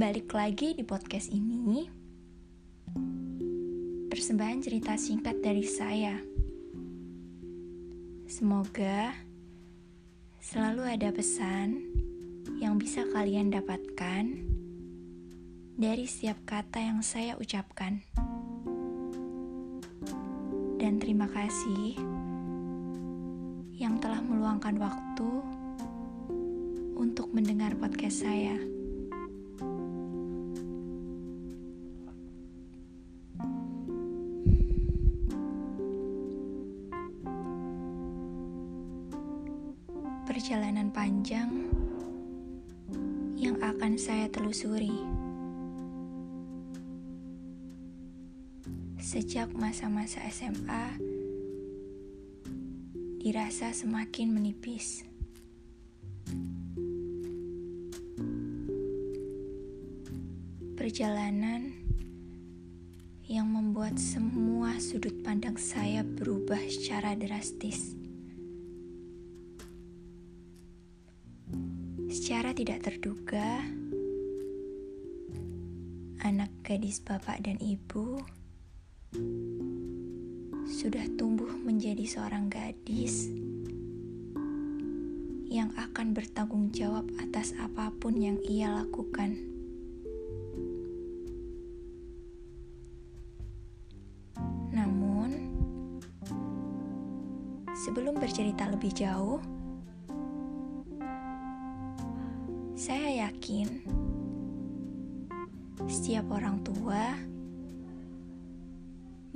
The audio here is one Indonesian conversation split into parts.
Balik lagi di podcast ini. Persembahan cerita singkat dari saya. Semoga selalu ada pesan yang bisa kalian dapatkan dari setiap kata yang saya ucapkan. Dan terima kasih yang telah meluangkan waktu untuk mendengar podcast saya. Perjalanan panjang yang akan saya telusuri. Sejak masa-masa SMA, dirasa semakin menipis. Perjalanan yang membuat semua sudut pandang saya berubah secara drastis. Secara tidak terduga, anak gadis bapak dan ibu sudah tumbuh menjadi seorang gadis yang akan bertanggung jawab atas apa pun yang ia lakukan. Namun, sebelum bercerita lebih jauh, Saya yakin setiap orang tua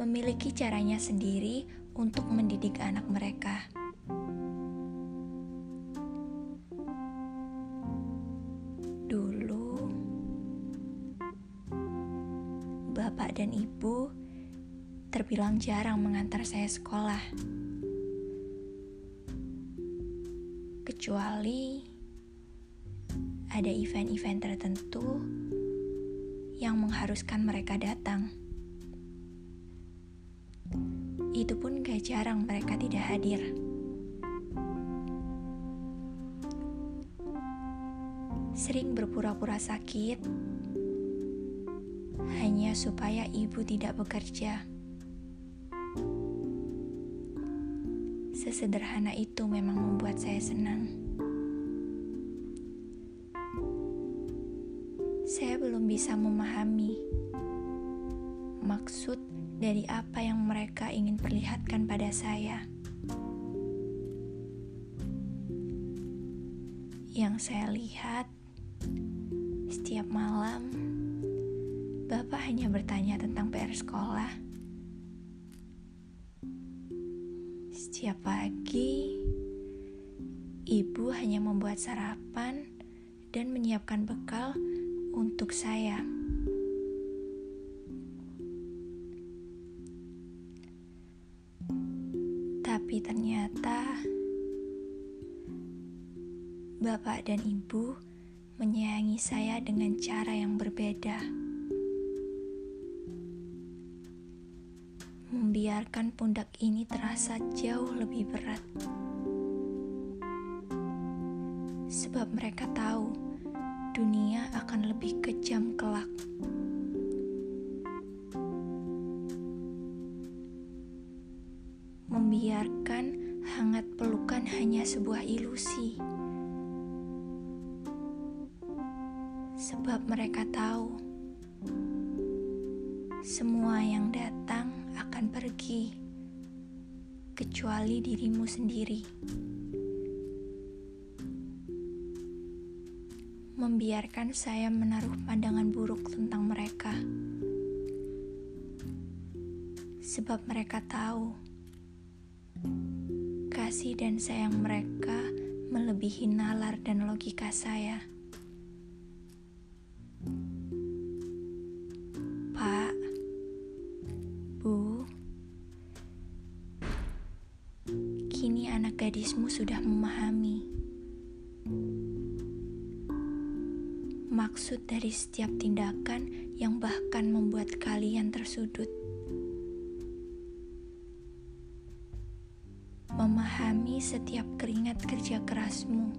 memiliki caranya sendiri untuk mendidik anak mereka. Dulu, bapak dan ibu terbilang jarang mengantar saya sekolah, kecuali ada event-event tertentu yang mengharuskan mereka datang. Itu pun gak jarang mereka tidak hadir. Sering berpura-pura sakit hanya supaya ibu tidak bekerja. Sesederhana itu memang membuat saya senang. Bisa memahami maksud dari apa yang mereka ingin perlihatkan pada saya. Yang saya lihat setiap malam, Bapak hanya bertanya tentang PR sekolah. Setiap pagi, Ibu hanya membuat sarapan dan menyiapkan bekal untuk saya. Tapi ternyata bapak dan ibu menyayangi saya dengan cara yang berbeda. Membiarkan pundak ini terasa jauh lebih berat. Sebab mereka tahu dunia akan lebih kejam kelak. Membiarkan hangat pelukan hanya sebuah ilusi. Sebab mereka tahu semua yang datang akan pergi, kecuali dirimu sendiri. Membiarkan saya menaruh pandangan buruk tentang mereka. Sebab mereka tahu kasih dan sayang mereka melebihi nalar dan logika saya. Pak, Bu, kini anak gadismu sudah memahami maksud dari setiap tindakan yang bahkan membuat kalian tersudut. Memahami setiap keringat kerja kerasmu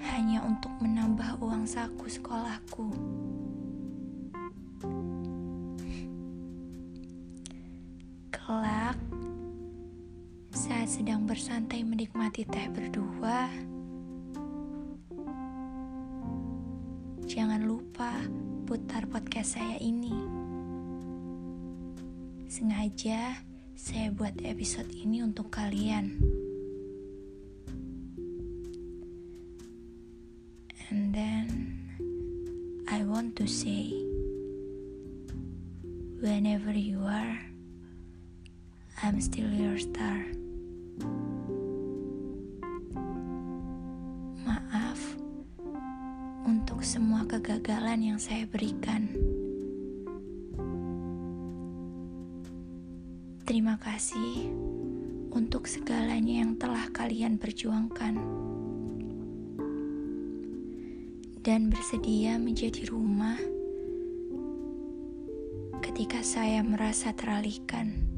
hanya untuk menambah uang saku sekolahku. Kelak, saat sedang bersantai menikmati teh berdua, jangan lupa putar podcast saya ini. Sengaja saya buat episode ini untuk kalian. And then I want to say, whenever you are, I'm still your star. Kegagalan yang saya berikan. Terima kasih untuk segalanya yang telah kalian perjuangkan dan bersedia menjadi rumah ketika saya merasa teralihkan.